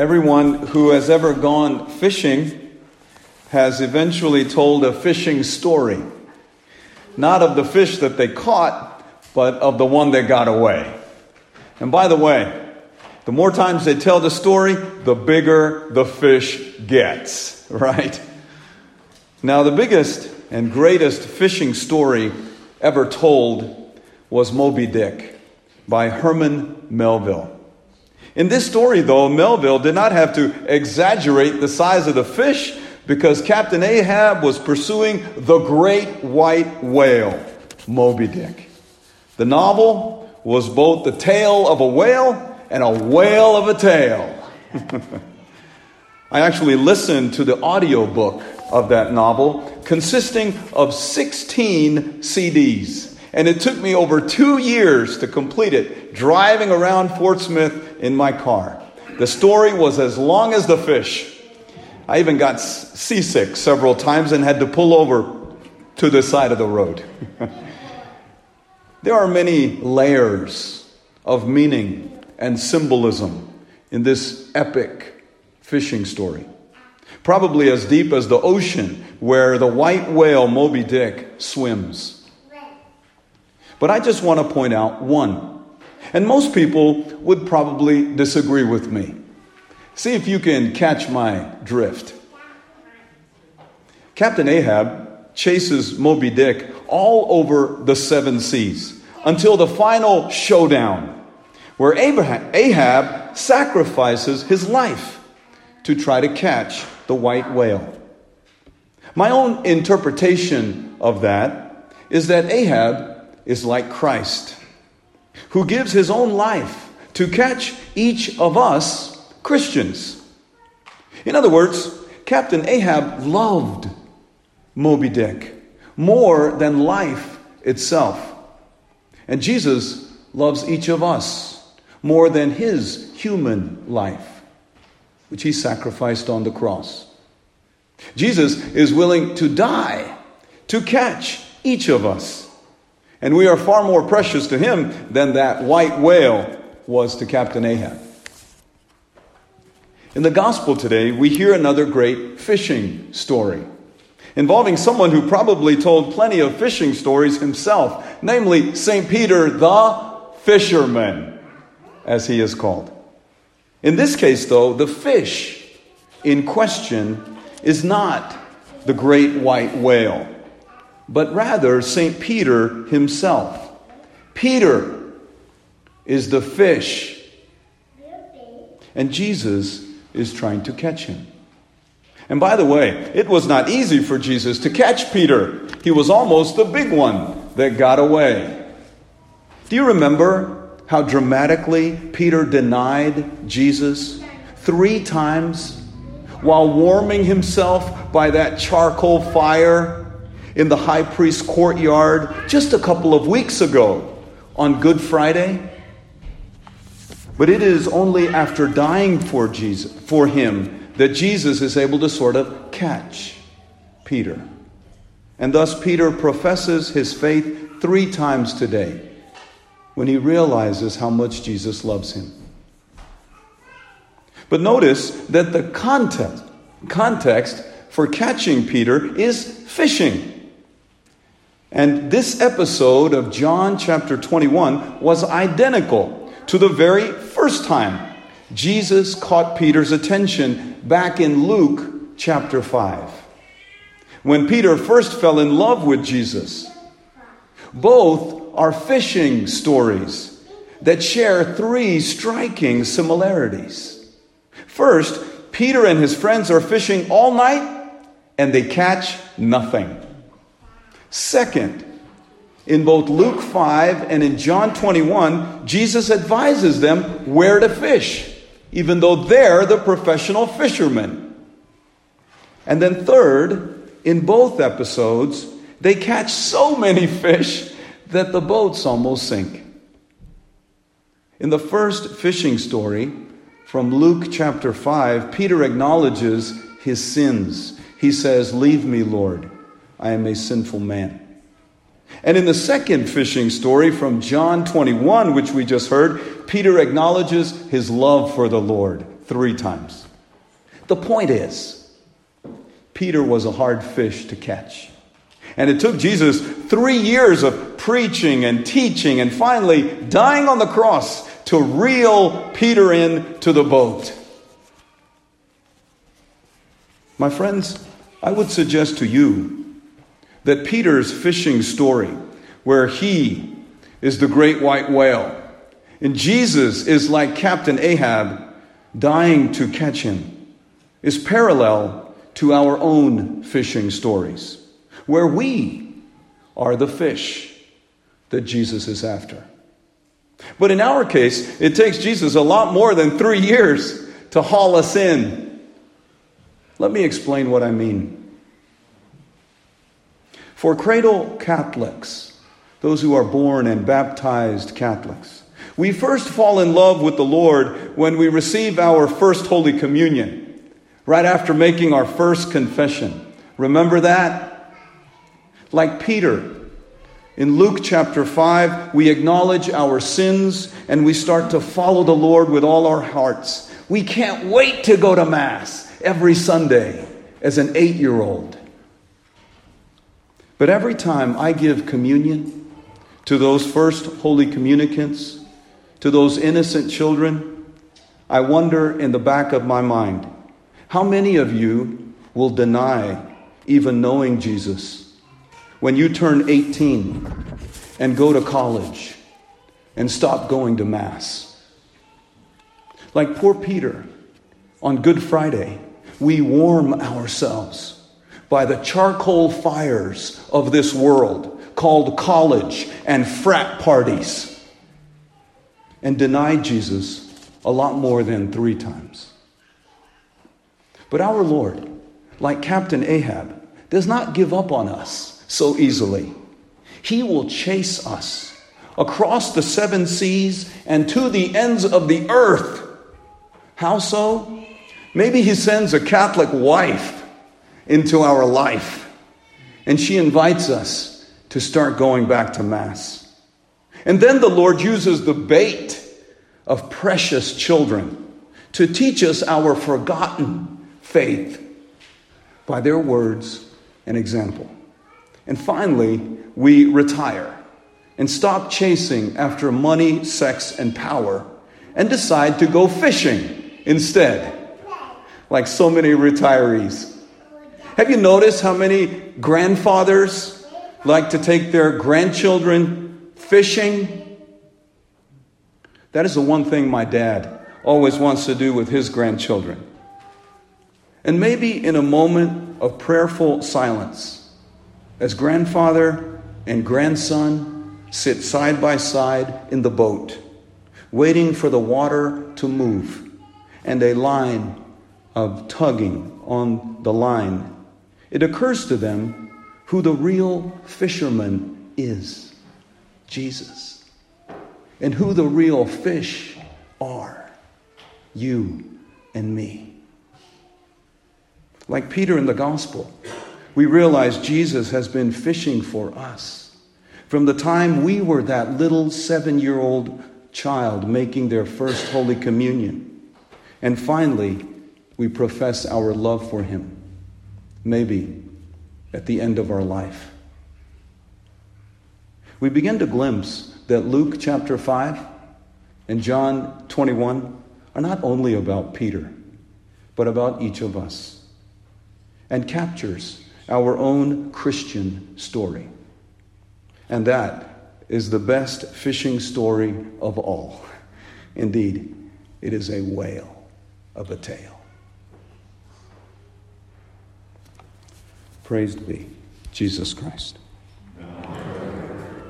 Everyone who has ever gone fishing has eventually told a fishing story. Not of the fish that they caught, but of the one that got away. And by the way, the more times they tell the story, the bigger the fish gets, right? Now, the biggest and greatest fishing story ever told was Moby Dick by Herman Melville. In this story, though, Melville did not have to exaggerate the size of the fish because Captain Ahab was pursuing the great white whale, Moby Dick. The novel was both the tale of a whale and a whale of a tale. I actually listened to the audiobook of that novel, consisting of 16 CDs. And it took me over two years to complete it, driving around Fort Smith in my car. The story was as long as the fish. I even got seasick several times and had to pull over to the side of the road. there are many layers of meaning and symbolism in this epic fishing story. Probably as deep as the ocean where the white whale Moby Dick swims. But I just want to point out one. And most people would probably disagree with me. See if you can catch my drift. Captain Ahab chases Moby Dick all over the seven seas until the final showdown, where Abraham, Ahab sacrifices his life to try to catch the white whale. My own interpretation of that is that Ahab is like Christ, who gives his own life to catch each of us Christians. In other words, Captain Ahab loved Moby Dick more than life itself. And Jesus loves each of us more than his human life, which he sacrificed on the cross. Jesus is willing to die to catch each of us. And we are far more precious to him than that white whale was to Captain Ahab. In the gospel today, we hear another great fishing story involving someone who probably told plenty of fishing stories himself, namely St. Peter the fisherman, as he is called. In this case, though, the fish in question is not the great white whale but rather St. Peter himself. Peter is the fish, and Jesus is trying to catch him. And by the way, it was not easy for Jesus to catch Peter. He was almost the big one that got away. Do you remember how dramatically Peter denied Jesus three times while warming himself by that charcoal fire in the high priest's courtyard just a couple of weeks ago on Good Friday. But it is only after dying for Jesus for him that Jesus is able to sort of catch Peter. And thus Peter professes his faith 3 times today when he realizes how much Jesus loves him. But notice that the context context for catching Peter is fishing. And this episode of John chapter 21 was identical to the very first time Jesus caught Peter's attention back in Luke chapter 5. When Peter first fell in love with Jesus. Both are fishing stories that share three striking similarities. First, Peter and his friends are fishing all night and they catch nothing. Second, in both Luke 5 and in John 21, Jesus advises them where to fish, even though they're the professional fishermen. And then, third, in both episodes, they catch so many fish that the boats almost sink. In the first fishing story from Luke chapter 5, Peter acknowledges his sins. He says, Leave me, Lord. I am a sinful man. And in the second fishing story from John 21, which we just heard, Peter acknowledges his love for the Lord three times. The point is, Peter was a hard fish to catch. And it took Jesus three years of preaching and teaching and finally dying on the cross to reel Peter in to the boat. My friends, I would suggest to you that Peter's fishing story, where he is the great white whale, and Jesus is like Captain Ahab dying to catch him, is parallel to our own fishing stories, where we are the fish that Jesus is after. But in our case, it takes Jesus a lot more than three years to haul us in. Let me explain what I mean. For cradle Catholics, those who are born and baptized Catholics, we first fall in love with the Lord when we receive our first Holy Communion, right after making our first confession. Remember that? Like Peter, in Luke chapter 5, we acknowledge our sins and we start to follow the Lord with all our hearts. We can't wait to go to Mass every Sunday as an eight year old. But every time I give communion to those first holy communicants, to those innocent children, I wonder in the back of my mind how many of you will deny even knowing Jesus when you turn 18 and go to college and stop going to Mass? Like poor Peter on Good Friday, we warm ourselves by the charcoal fires of this world called college and frat parties and denied Jesus a lot more than three times. But our Lord, like Captain Ahab, does not give up on us so easily. He will chase us across the seven seas and to the ends of the earth. How so? Maybe He sends a Catholic wife into our life and she invites us to start going back to Mass. And then the Lord uses the bait of precious children to teach us our forgotten faith by their words and example. And finally, we retire and stop chasing after money, sex, and power and decide to go fishing instead, like so many retirees. Have you noticed how many grandfathers like to take their grandchildren fishing. That is the one thing my dad always wants to do with his grandchildren. And maybe in a moment of prayerful silence, as grandfather and grandson sit side by side in the boat, waiting for the water to move and a line of tugging on the line, it occurs to them who the real fisherman is. Jesus. And who the real fish are you and me. Like Peter in the gospel, we realize Jesus has been fishing for us from the time we were that little seven year old child making their first Holy Communion. And finally, we profess our love for Him, maybe at the end of our life we begin to glimpse that Luke chapter 5 and John 21 are not only about Peter, but about each of us, and captures our own Christian story. And that is the best fishing story of all. Indeed, it is a whale of a tale. Praised be Jesus Christ.